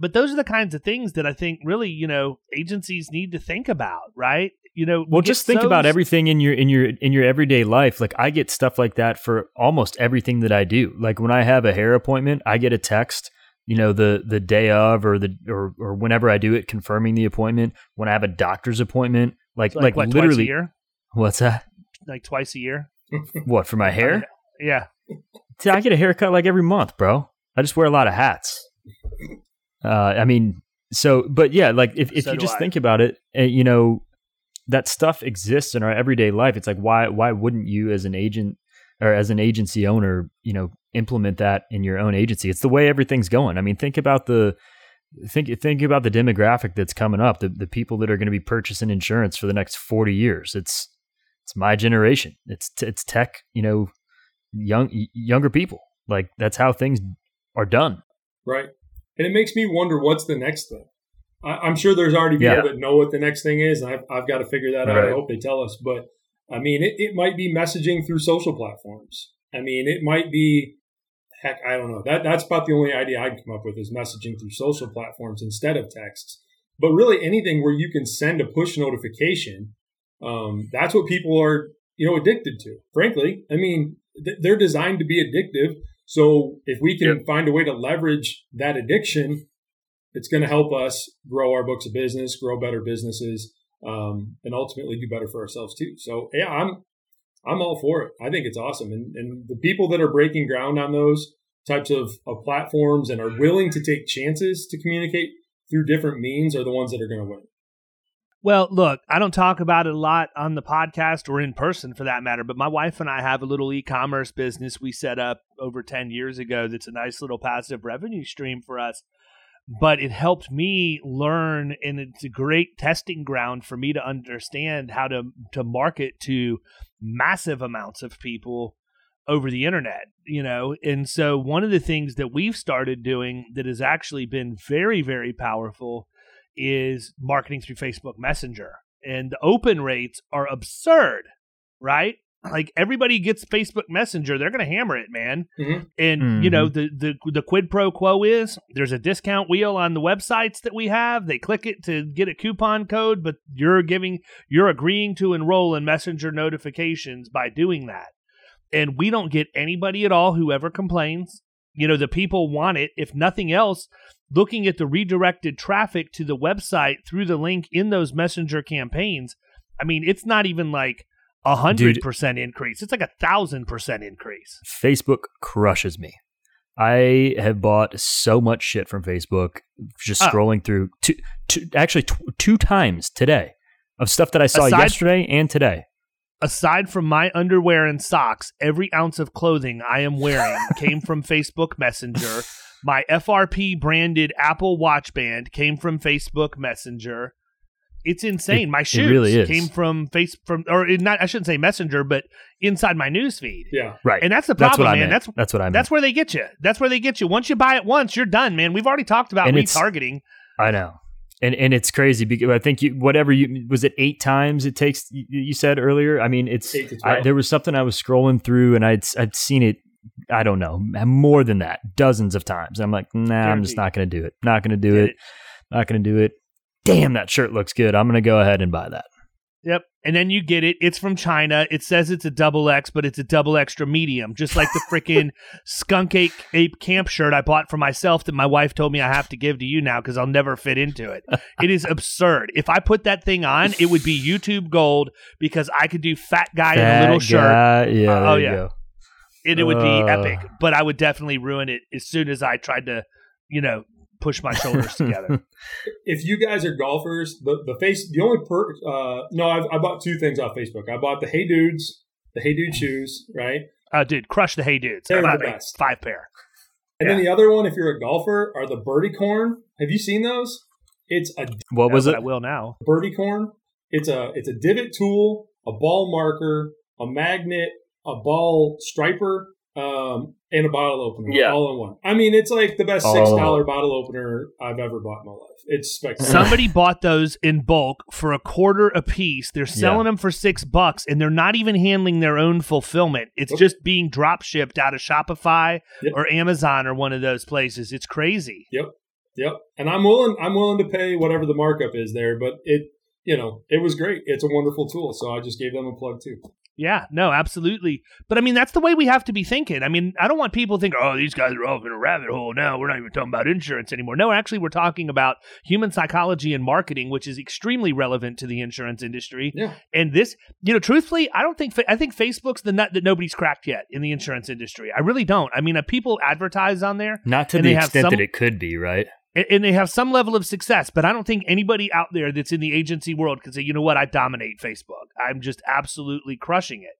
But those are the kinds of things that I think really, you know, agencies need to think about, right? You know, well, just think so about everything in your in your in your everyday life. Like I get stuff like that for almost everything that I do. Like when I have a hair appointment, I get a text, you know, the the day of or the or or whenever I do it, confirming the appointment. When I have a doctor's appointment, like like, like what, literally, what's that? Like twice a year. what for my hair? Yeah. I get a haircut like every month, bro. I just wear a lot of hats. Uh, I mean, so, but yeah, like if, if so you just I. think about it, uh, you know, that stuff exists in our everyday life. It's like, why, why wouldn't you as an agent or as an agency owner, you know, implement that in your own agency? It's the way everything's going. I mean, think about the, think, think about the demographic that's coming up, the, the people that are going to be purchasing insurance for the next 40 years. It's, it's my generation. It's, it's tech, you know, young, younger people. Like that's how things are done. Right. And it makes me wonder what's the next thing. I, am sure there's already people yeah. that know what the next thing is, and I've, I've got to figure that right. out. I hope they tell us. But I mean, it, it might be messaging through social platforms. I mean, it might be, heck, I don't know. That That's about the only idea I can come up with is messaging through social platforms instead of texts. But really, anything where you can send a push notification, um, that's what people are, you know, addicted to. Frankly, I mean, th- they're designed to be addictive so if we can yep. find a way to leverage that addiction, it's going to help us grow our books of business, grow better businesses, um, and ultimately do better for ourselves too. So yeah, I'm I'm all for it. I think it's awesome, and and the people that are breaking ground on those types of, of platforms and are willing to take chances to communicate through different means are the ones that are going to win. Well, look, I don't talk about it a lot on the podcast or in person for that matter, but my wife and I have a little e commerce business we set up over 10 years ago that's a nice little passive revenue stream for us. But it helped me learn, and it's a great testing ground for me to understand how to, to market to massive amounts of people over the internet, you know? And so, one of the things that we've started doing that has actually been very, very powerful is marketing through Facebook Messenger. And the open rates are absurd, right? like everybody gets Facebook Messenger, they're going to hammer it, man. Mhm. And you know the the the quid pro quo is there's a discount wheel on the websites that we have. They click it to get a coupon code, but you're giving you're agreeing to enroll in Messenger notifications by doing that. And we don't get anybody at all who ever complains. You know, the people want it. If nothing else, looking at the redirected traffic to the website through the link in those messenger campaigns, I mean, it's not even like a hundred percent increase. It's like a thousand percent increase. Facebook crushes me. I have bought so much shit from Facebook just Oh. scrolling through two, two actually tw- two times today of stuff that I saw Aside- yesterday and today. Aside from my underwear and socks, every ounce of clothing I am wearing came from Facebook Messenger. My FRP branded Apple Watch band came from Facebook Messenger. It's insane. It- my shoes really came from face from or not I shouldn't say Messenger, but inside my news feed. Yeah. Right. And that's the problem, what I man. That's That's what I meant. That's where they get you. That's where they get you. Once you buy it once, you're done, man. We've already talked about And retargeting. I know. And and it's crazy because I think you whatever you was it eight times it takes you, you said earlier. I mean it's I, there was something I was scrolling through and I'd I'd seen it I don't know more than that dozens of times. I'm like nah I'm just not going to do it. Not going to do Get it. Not going to do it. Damn that shirt looks good. I'm going to go ahead and buy that. Yep. And then you get it. It's from China. It says it's a double X, but it's a double extra medium, just like the freaking skunk ape, ape camp shirt I bought for myself that my wife told me I have to give to you now because I'll never fit into it. It is absurd. If I put that thing on, it would be YouTube gold because I could do fat guy in a little Fat shirt. guy, Yeah. Uh, oh, yeah. and it would be Uh. epic. But I would definitely ruin it as soon as I tried to, you know, push my shoulders together. if you guys are golfers, the, the face the only per uh no, I've, I bought two things off Facebook. I bought the Hey Dudes, the Hey Dude shoes, right? Uh, dude, crush the Hey Dudes. They're the best. Five pair. And then the other one, if you're a golfer, are the birdie corn. Have you seen those? It's a What was it? but I will now. birdie corn. It's a it's a divot tool, a ball marker, a magnet, a ball striper, um, and a bottle opener, Yeah. all in one. I mean, it's like the best six dollar dollar bottle opener I've ever bought in my life. It's spectacular. Somebody bought those in bulk for a quarter a piece. They're selling them for six bucks, and they're not even handling their own fulfillment. It's Nope. just being drop shipped out of Shopify Yep. or Amazon or one of those places. It's crazy. Yep. Yep. And I'm willing I'm willing to pay whatever the markup is there, but it you know, it was great. It's a wonderful tool. So I just gave them a plug too. Yeah, no, absolutely. But I mean, that's the way we have to be thinking. I mean, I don't want people to think, oh, these guys are off in a rabbit hole now. We're not even talking about insurance anymore. No, actually, we're talking about human psychology and marketing, which is extremely relevant to the insurance industry. Yeah. And this, you know, truthfully, I don't think, I think Facebook's the nut that nobody's cracked yet in the insurance industry. I really don't. I mean, uh, people advertise on there Not to And the have extent some- that it could be, right? And, they have some level of success, but I don't think anybody out there that's in the agency world can say, you know what, I dominate Facebook. I'm just absolutely crushing it.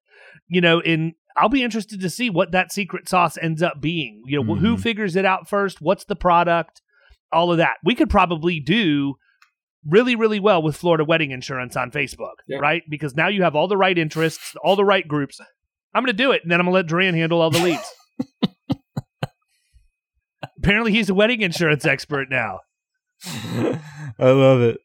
You know, and I'll be interested to see what that secret sauce ends up being. You know, who Mhm. figures it out first? What's the product? All of that. We could probably do really, really well with Florida wedding insurance on Facebook, Yeah. right? Because now you have all the right interests, all the right groups. I'm going to do it, and then I'm going to let Duran handle all the leads. Apparently, he's a wedding insurance expert now. I love it.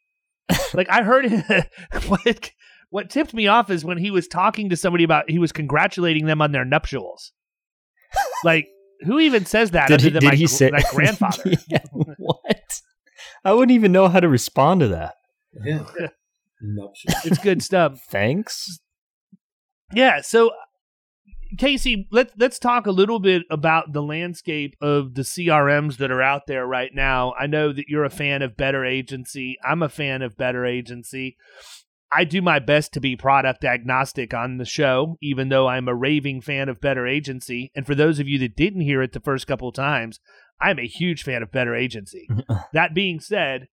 like I heard what what tipped me off is when he was talking to somebody about he was congratulating them on their nuptials. like who even says that Did other he, than did my, he say my grandfather? Yeah, what? I wouldn't even know how to respond to that. Yeah. Nuptials. it's good stuff. Thanks. Yeah, so Casey, let's let's talk a little bit about the landscape of the CRMs that are out there right now. I know that you're a fan of Better Agency. I'm a fan of Better Agency. I do my best to be product agnostic on the show, even though I'm a raving fan of Better Agency. And for those of you that didn't hear it the first couple of times, I'm a huge fan of Better Agency. that being said,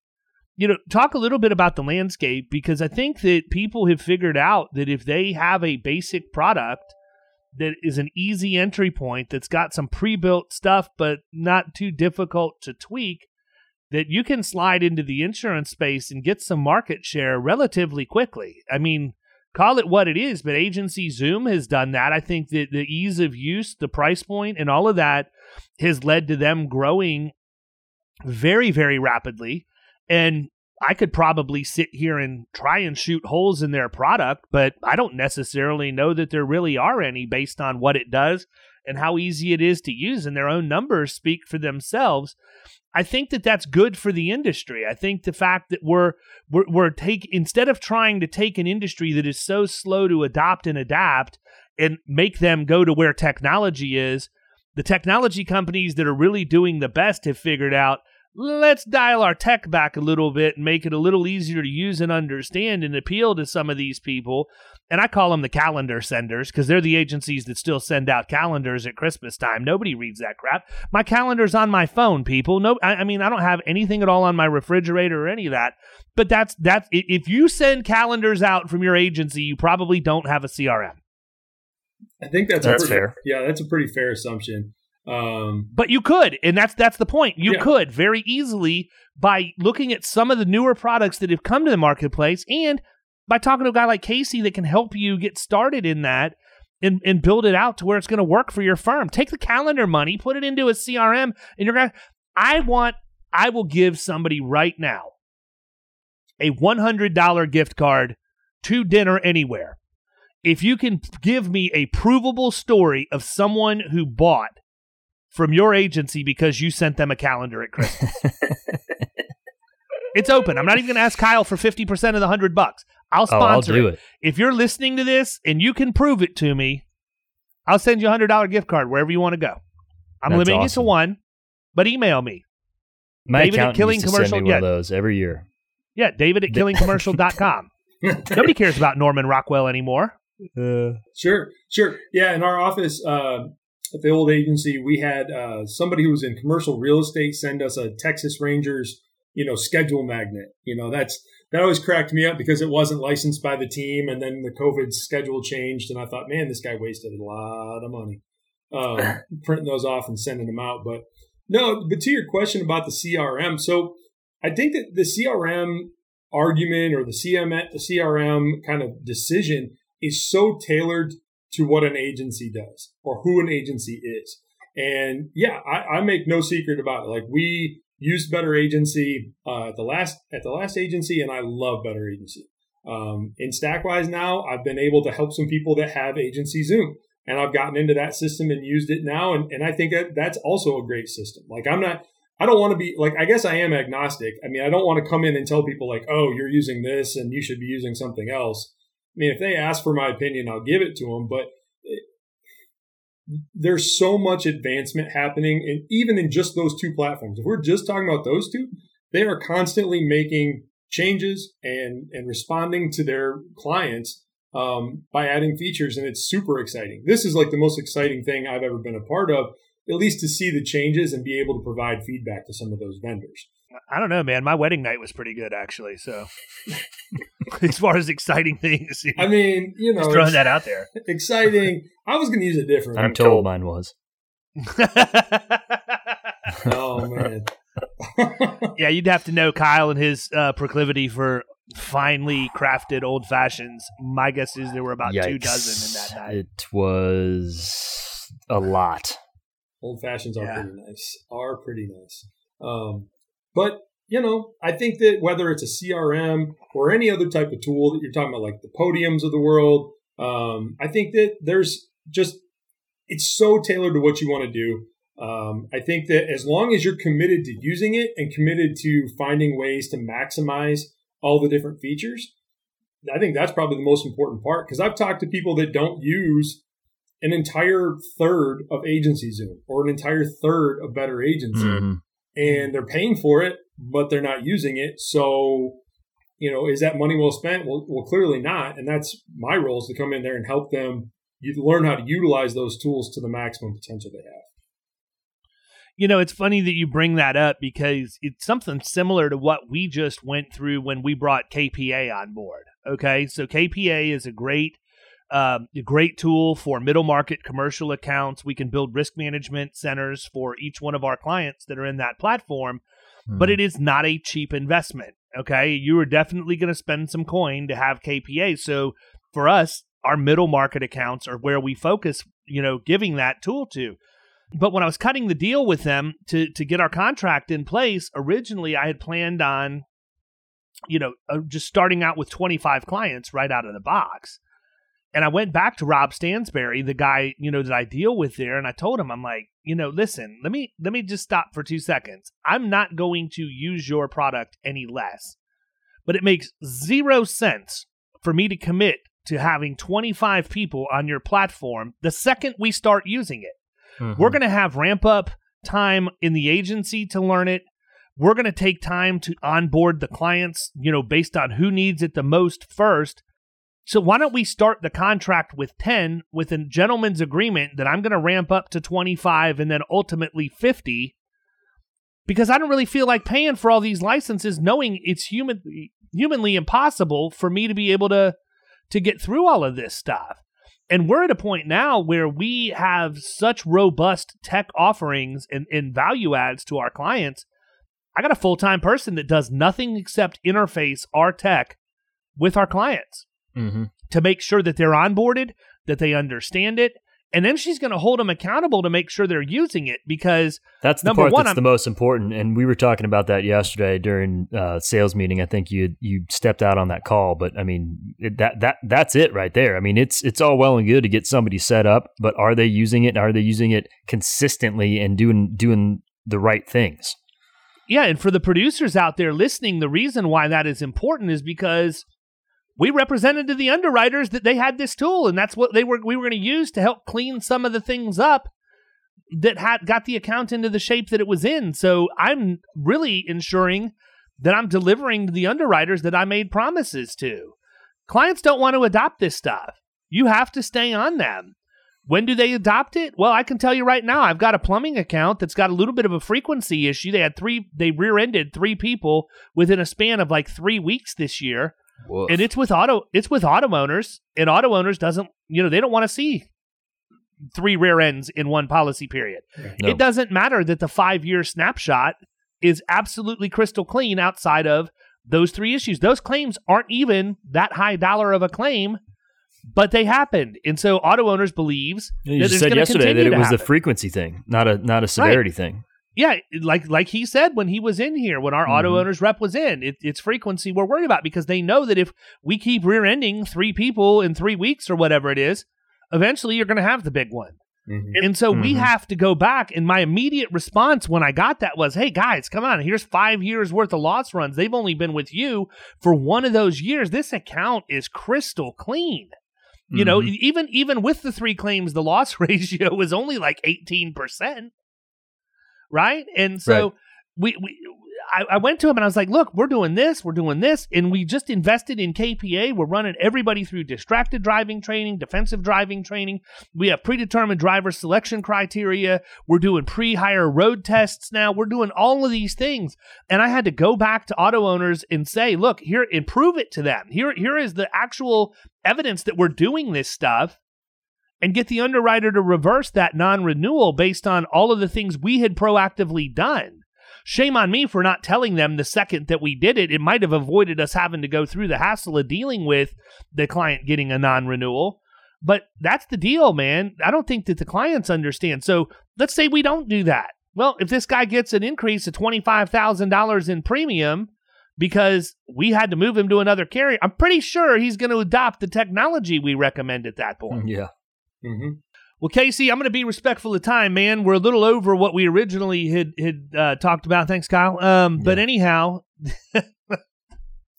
you know, talk a little bit about the landscape because I think that people have figured out that if they have a basic product that is an easy entry point that's got some pre-built stuff but not too difficult to tweak that you can slide into the insurance space and get some market share relatively quickly. I mean, call it what it is, but Agency Zoom has done that. I think that the ease of use, the price point, and all of that has led to them growing very, very rapidly. And I could probably sit here and try and shoot holes in their product, but I don't necessarily know that there really are any based on what it does and how easy it is to use, and their own numbers speak for themselves. I think that that's good for the industry. I think the fact that we're we're, we're take instead of trying to take an industry that is so slow to adopt and adapt and make them go to where technology is, the technology companies that are really doing the best have figured out let's dial our tech back a little bit and make it a little easier to use and understand and appeal to some of these people. And I call them the calendar senders because they're the agencies that still send out calendars at Christmas time. Nobody reads that crap. My calendar's on my phone, people. No, I, I mean I don't have anything at all on my refrigerator or any of that. But that's that's if you send calendars out from your agency, you probably don't have a CRM. I think that's, that's pretty, fair. Yeah, that's a pretty fair assumption. Um, but you could, and that's that's the point. You Yeah. could very easily by looking at some of the newer products that have come to the marketplace, and by talking to a guy like Casey that can help you get started in that and and build it out to where it's going to work for your firm. Take the calendar money, put it into a CRM, and you're gonna. I want. I will give somebody right now a one hundred dollar gift card to dinner anywhere. If you can give me a provable story of someone who bought from your agency because you sent them a calendar at Christmas. it's open. I'm not even going to ask Kyle for 50% of the 100 bucks. I'll Oh, I'll sponsor do it. it. If you're listening to this and you can prove it to me, I'll send you a $100 gift card wherever you want to go. I'm That's limiting it to one, but email me. My David at Killing used to send Commercial- me one yeah. of those every year. Yeah, David at killingcommercial.com. Nobody cares about Norman Rockwell anymore. Sure, sure. Yeah, in our office uh, at the old agency, we had uh, somebody who was in commercial real estate send us a Texas Rangers, you know, schedule magnet. You know, that's that always cracked me up because it wasn't licensed by the team, and then the COVID schedule changed, and I thought, man, this guy wasted a lot of money um, printing those off and sending them out. But no, but to your question about the CRM, so I think that the CRM argument or the CM the CRM kind of decision is so tailored to what an agency does or who an agency is. And yeah, I, I make no secret about it. Like we used Better Agency uh, at the last at the last agency, and I love Better Agency. Um, in Stakwise now, I've been able to help some people that have agency Zoom, and I've gotten into that system and used it now, and, and I think that that's also a great system. Like I'm not. I don't want to be like I guess I am agnostic. I mean, I don't want to come in and tell people like, "Oh, you're using this and you should be using something else." I mean, if they ask for my opinion, I'll give it to them. But it, there's so much advancement happening, and even in just those two platforms, if we're just talking about those two, they are constantly making changes and and responding to their clients um, by adding features, and it's super exciting. This is like the most exciting thing I've ever been a part of, at least to see the changes and be able to provide feedback to some of those vendors. I don't know, man. My wedding night was pretty good, actually. So, as far as exciting things, you know, I mean, you know, just throwing that out there. exciting. I was going to use it different. I'm told mine was. Oh man. yeah, you'd have to know Kyle and his uh, proclivity for finely crafted old fashions. My guess is there were about two dozen in that night. It was a lot. Old fashions are Yeah. pretty nice. Are pretty nice. Um, but you know, I think that whether it's a CRM or any other type of tool that you're talking about, like the podiums of the world, um, I think that there's just it's so tailored to what you want to do. Um, I think that as long as you're committed to using it and committed to finding ways to maximize all the different features, I think that's probably the most important part. Because I've talked to people that don't use an entire third of agency Zoom or an entire third of Better Agency, Mhm. And they're paying for it, but they're not using it. So, you know, is that money well spent? Well, well, clearly not. And that's my role is to come in there and help them you learn how to utilize those tools to the maximum potential they have. You know, it's funny that you bring that up because it's something similar to what we just went through when we brought KPA on board. Okay, so KPA is a great, um, a great tool for middle market commercial accounts. We can build risk management centers for each one of our clients that are in that platform, but it is not a cheap investment. Okay, you are definitely going to spend some coin to have KPA. So for us, our middle market accounts are where we focus. You know, giving that tool to. But when I was cutting the deal with them to to get our contract in place, originally I had planned on you know, uh, just starting out with 25 clients right out of the box. And I went back to Rob Stansberry, the guy, you know, that I deal with there, and I told him, I'm like, you know, listen, let me let me just stop for two seconds. I'm not going to use your product any less. But it makes zero sense for me to commit to having 25 people on your platform the second we start using it. Mm-hmm. We're going to have ramp up time in the agency to learn it. We're going to take time to onboard the clients, you know, based on who needs it the most first. So why don't we start the contract with 10 with a gentleman's agreement that I'm going to ramp up to 25 and then ultimately 50 because I don't really feel like paying for all these licenses knowing it's human humanly impossible for me to be able to to get through all of this stuff. And we're at a point now where we have such robust tech offerings and, and value adds to our clients. I got a full time person that does nothing except interface our tech with our clients mm-hmm. to make sure that they're onboarded, that they understand it, and then she's going to hold them accountable to make sure they're using it because that's the part one, that's I'm, the most important. And we were talking about that yesterday during uh, sales meeting. I think you you stepped out on that call, but I mean it, that that that's it right there. I mean it's it's all well and good to get somebody set up, but are they using it? Are they using it consistently and doing doing the right things? Yeah, and for the producers out there listening, the reason why that is important is because we represented to the underwriters that they had this tool and that's what they were we were going to use to help clean some of the things up that had got the account into the shape that it was in so i'm really ensuring that i'm delivering to the underwriters that i made promises to clients don't want to adopt this stuff you have to stay on them when do they adopt it? Well, I can tell you right now, I've got a plumbing account that's got a little bit of a frequency issue. They had three, they rear ended three people within a span of like three weeks this year. Woof. And it's with auto it's with auto owners, and auto owners doesn't you know they don't want to see three rear ends in one policy period. No. It doesn't matter that the five year snapshot is absolutely crystal clean outside of those three issues. Those claims aren't even that high dollar of a claim, but they happened, and so auto owners believes you that said yesterday that it was happen. a frequency thing, not a not a severity right. thing yeah, like like he said when he was in here, when our mm-hmm. auto owners rep was in, it, it's frequency we're worried about because they know that if we keep rear ending three people in three weeks or whatever it is, eventually you're going to have the big one. Mm-hmm. And so mm-hmm. we have to go back. And my immediate response when I got that was, hey, guys, come on. Here's five years worth of loss runs. They've only been with you for one of those years. This account is crystal clean. You know, mm-hmm. even even with the three claims, the loss ratio was only like 18% right? And so right. we, we I, I, went to him and I was like, look, we're doing this, we're doing this, and we just invested in KPA. We're running everybody through distracted driving training, defensive driving training. We have predetermined driver selection criteria. We're doing pre-hire road tests now. We're doing all of these things. And I had to go back to auto owners and say, look, here, and prove it to them. Here, here is the actual evidence that we're doing this stuff and get the underwriter to reverse that non renewal based on all of the things we had proactively done. Shame on me for not telling them the second that we did it. It might have avoided us having to go through the hassle of dealing with the client getting a non renewal. But that's the deal, man. I don't think that the clients understand. So let's say we don't do that. Well, if this guy gets an increase of $25,000 in premium because we had to move him to another carrier, I'm pretty sure he's going to adopt the technology we recommend at that point. Yeah. Mm-hmm. Well, Casey, I'm going to be respectful of time, man. We're a little over what we originally had had uh, talked about. Thanks, Kyle. Um, yeah. But anyhow,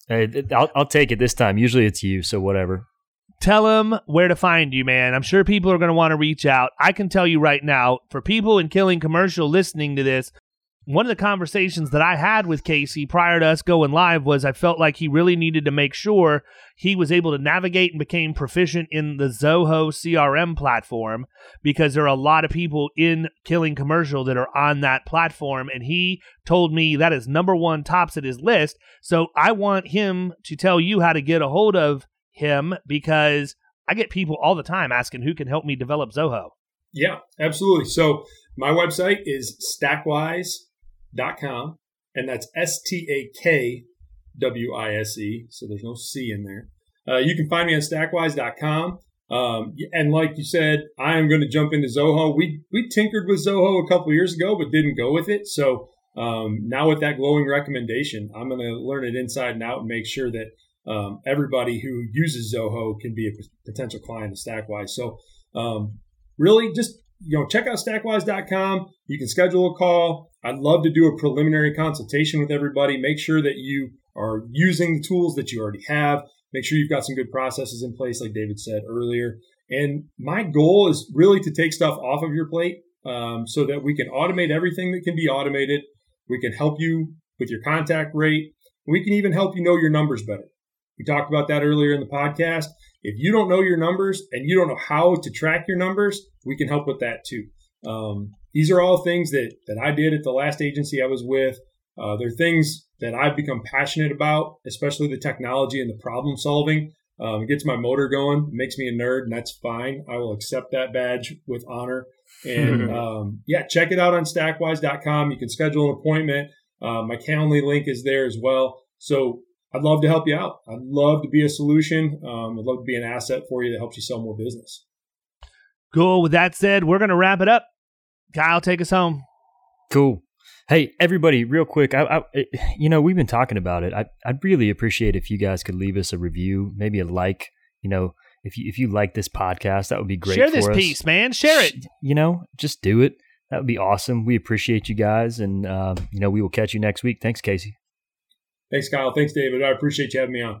hey, I'll, I'll take it this time. Usually it's you, so whatever. Tell them where to find you, man. I'm sure people are going to want to reach out. I can tell you right now, for people in Killing Commercial listening to this, one of the conversations that I had with Casey prior to us going live was I felt like he really needed to make sure he was able to navigate and became proficient in the Zoho CRM platform because there are a lot of people in Killing Commercial that are on that platform. And he told me that is number one tops at his list. So I want him to tell you how to get a hold of him because I get people all the time asking who can help me develop Zoho. Yeah, absolutely. So my website is Stakwise com, and that's S T A K W I S E. So there's no C in there. Uh, you can find me on stakwise.com. Um, and like you said, I am going to jump into Zoho. We we tinkered with Zoho a couple years ago, but didn't go with it. So um, now with that glowing recommendation, I'm going to learn it inside and out and make sure that um, everybody who uses Zoho can be a potential client of Stakwise. So um, really just you know check out stakwise.com you can schedule a call i'd love to do a preliminary consultation with everybody make sure that you are using the tools that you already have make sure you've got some good processes in place like david said earlier and my goal is really to take stuff off of your plate um, so that we can automate everything that can be automated. We can help you with your contact rate. We can even help you know your numbers better. We talked about that earlier in the podcast. If you don't know your numbers and you don't know how to track your numbers, we can help with that too. Um, these are all things that, that I did at the last agency I was with. Uh, they're things that I've become passionate about, especially the technology and the problem solving. Um, it gets my motor going, makes me a nerd, and that's fine. I will accept that badge with honor. And um, yeah, check it out on stakwise.com. You can schedule an appointment. Uh, my Calendly link is there as well. So I'd love to help you out. I'd love to be a solution. Um, I'd love to be an asset for you that helps you sell more business. Cool. With that said, we're going to wrap it up. Kyle, take us home. Cool. Hey, everybody, real quick. I, I, you know, we've been talking about it. I, I'd really appreciate if you guys could leave us a review, maybe a like. You know, if you if you like this podcast, that would be great. Share this us. piece, man. Share it. You know, just do it. That would be awesome. We appreciate you guys, and uh, you know, we will catch you next week. Thanks, Casey. Thanks, Kyle. Thanks, David. I appreciate you having me on.